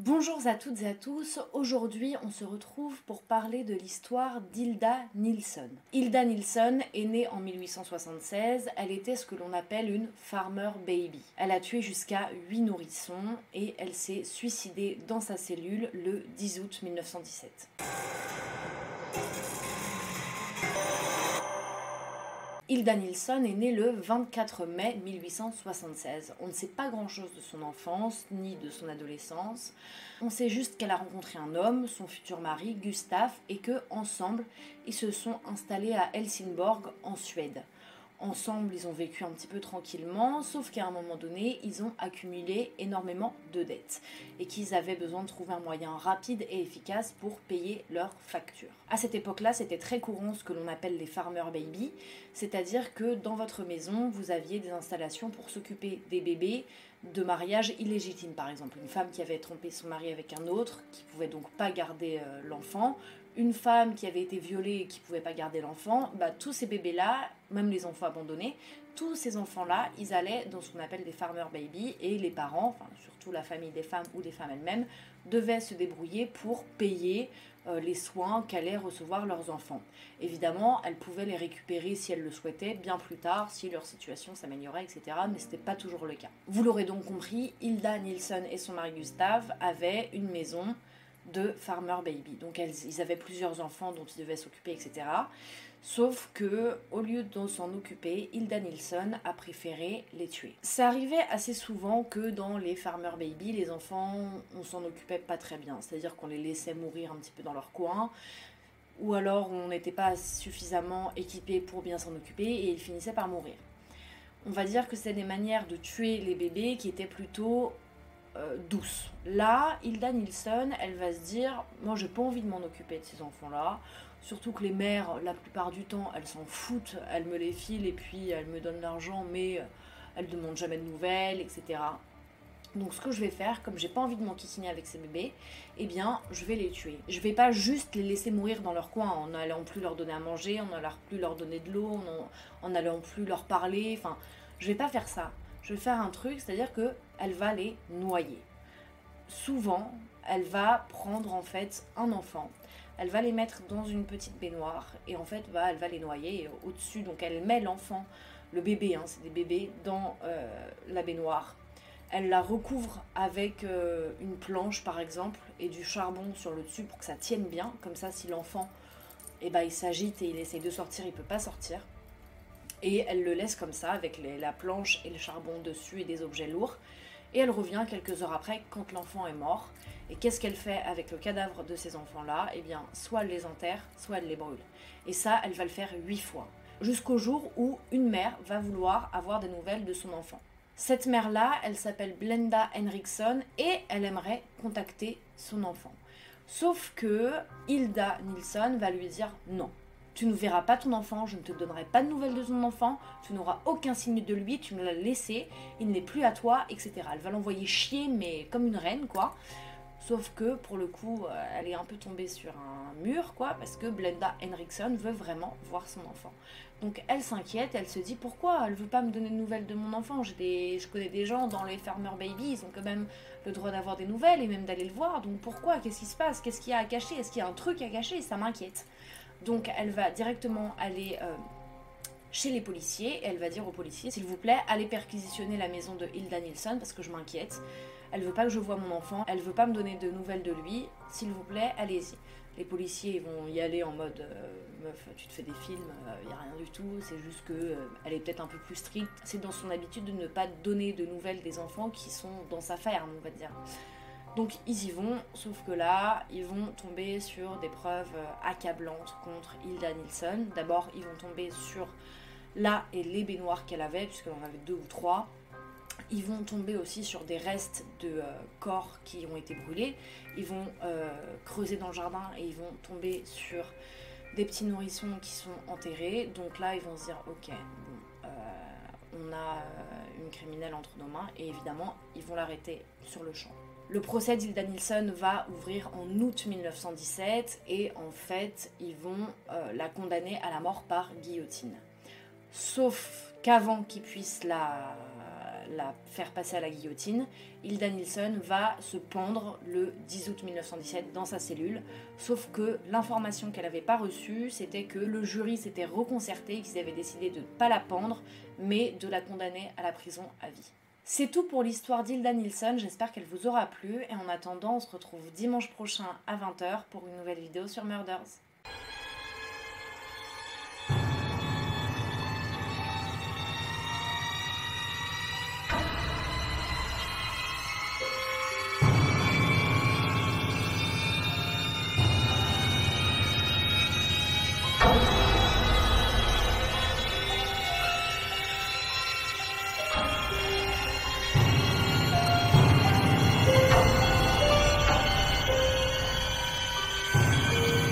Bonjour à toutes et à tous, aujourd'hui on se retrouve pour parler de l'histoire d'Hilda Nilsson. Hilda Nilsson est née en 1876, elle était ce que l'on appelle une farmer baby. Elle a tué jusqu'à 8 nourrissons et elle s'est suicidée dans sa cellule le 10 août 1917. Hilda Nilsson est née le 24 mai 1876. On ne sait pas grand-chose de son enfance ni de son adolescence. On sait juste qu'elle a rencontré un homme, son futur mari, Gustaf, et que ensemble, ils se sont installés à Helsingborg en Suède. Ensemble, ils ont vécu un petit peu tranquillement, sauf qu'à un moment donné, ils ont accumulé énormément de dettes et qu'ils avaient besoin de trouver un moyen rapide et efficace pour payer leurs factures. À cette époque-là, c'était très courant ce que l'on appelle les farmer baby, c'est-à-dire que dans votre maison, vous aviez des installations pour s'occuper des bébés de mariage illégitime, par exemple. Une femme qui avait trompé son mari avec un autre, qui pouvait donc pas garder euh, l'enfant, une femme qui avait été violée et qui pouvait pas garder l'enfant, bah, tous ces bébés-là, même les enfants abandonnés, tous ces enfants-là, ils allaient dans ce qu'on appelle des farmer baby et les parents, enfin surtout la famille des femmes ou des femmes elles-mêmes, devaient se débrouiller pour payer euh, les soins qu'allaient recevoir leurs enfants. Évidemment, elles pouvaient les récupérer si elles le souhaitaient bien plus tard, si leur situation s'améliorait, etc. Mais ce n'était pas toujours le cas. Vous l'aurez donc compris, Hilda Nielsen et son mari Gustave avaient une maison de Farmer Baby. Donc ils avaient plusieurs enfants dont ils devaient s'occuper, etc. Sauf que, au lieu de s'en occuper, Hilda Nilsson a préféré les tuer. Ça arrivait assez souvent que dans les Farmer Baby, les enfants, on s'en occupait pas très bien. C'est-à-dire qu'on les laissait mourir un petit peu dans leur coin, ou alors on n'était pas suffisamment équipé pour bien s'en occuper et ils finissaient par mourir. On va dire que c'est des manières de tuer les bébés qui étaient plutôt euh, douce. Là, Hilda Nilsson, elle va se dire Moi, j'ai pas envie de m'en occuper de ces enfants-là. Surtout que les mères, la plupart du temps, elles s'en foutent, elles me les filent et puis elles me donnent l'argent, mais euh, elles demandent jamais de nouvelles, etc. Donc ce que je vais faire, comme j'ai pas envie de m'enquiquiner avec ces bébés, eh bien je vais les tuer. Je vais pas juste les laisser mourir dans leur coin en n'allant plus leur donner à manger, en n'allant plus leur donner de l'eau, en n'allant plus leur parler. Enfin, je vais pas faire ça je vais faire un truc, c'est-à-dire que elle va les noyer. Souvent, elle va prendre en fait un enfant, elle va les mettre dans une petite baignoire et en fait, bah, elle va les noyer au-dessus. Donc, elle met l'enfant, le bébé, hein, c'est des bébés, dans euh, la baignoire. Elle la recouvre avec euh, une planche par exemple et du charbon sur le dessus pour que ça tienne bien. Comme ça, si l'enfant eh ben, s'agite et il essaye de sortir, il peut pas sortir et elle le laisse comme ça avec la planche et le charbon dessus et des objets lourds. Et elle revient quelques heures après quand l'enfant est mort. Et qu'est-ce qu'elle fait avec le cadavre de ces enfants-là? Eh bien, soit elle les enterre, soit elle les brûle. Et ça, elle va le faire huit fois. Jusqu'au jour où une mère va vouloir avoir des nouvelles de son enfant. Cette mère-là, elle s'appelle Blenda Henriksson et elle aimerait contacter son enfant. Sauf que Hilda Nilsson va lui dire non. Tu ne verras pas ton enfant, je ne te donnerai pas de nouvelles de ton enfant, tu n'auras aucun signe de lui, tu me l'as laissé, il n'est plus à toi, etc. Elle va l'envoyer chier, mais comme une reine, quoi. Sauf que pour le coup, euh, elle est un peu tombée sur un mur, quoi, parce que Blenda Henriksson veut vraiment voir son enfant. Donc elle s'inquiète, elle se dit pourquoi elle veut pas me donner de nouvelles de mon enfant? Je connais des gens dans les Farmer Baby, ils ont quand même le droit d'avoir des nouvelles et même d'aller le voir. Donc pourquoi? Qu'est-ce qui se passe? Qu'est-ce qu'il y a à cacher? Est-ce qu'il y a un truc à cacher? Ça m'inquiète. Donc elle va directement aller euh, chez les policiers et elle va dire aux policiers s'il vous plaît, allez perquisitionner la maison de Hilda Nilsson parce que je m'inquiète. Elle veut pas que je voie mon enfant, elle veut pas me donner de nouvelles de lui. S'il vous plaît, allez-y. Les policiers vont y aller en mode euh, meuf, tu te fais des films, il euh, y a rien du tout. C'est juste que elle est peut-être un peu plus stricte. C'est dans son habitude de ne pas donner de nouvelles des enfants qui sont dans sa ferme, on va dire. Donc ils y vont, sauf que là, ils vont tomber sur des preuves euh, accablantes contre Hilda Nilsson. D'abord, ils vont tomber sur la et les baignoires qu'elle avait, puisqu'elle en avait deux ou trois. Ils vont tomber aussi sur des restes de euh, corps qui ont été brûlés. Ils vont euh, creuser dans le jardin et ils vont tomber sur des petits nourrissons qui sont enterrés. Donc là, ils vont se dire, ok, on a une criminelle entre nos mains et évidemment, ils vont l'arrêter sur le champ. Le procès d'Hilda Nilsson va ouvrir en août 1917 et en fait, ils vont euh, la condamner à la mort par guillotine. Sauf qu'avant qu'ils puissent la, la faire passer à la guillotine, Hilda Nilsson va se pendre le 10 août 1917 dans sa cellule. Sauf que l'information qu'elle n'avait pas reçue, c'était que le jury s'était reconcerté, qu'ils avaient décidé de ne pas la pendre, mais de la condamner à la prison à vie. C'est tout pour l'histoire d'Hilda Nilsson, j'espère qu'elle vous aura plu et en attendant on se retrouve dimanche prochain à 20h pour une nouvelle vidéo sur Murders.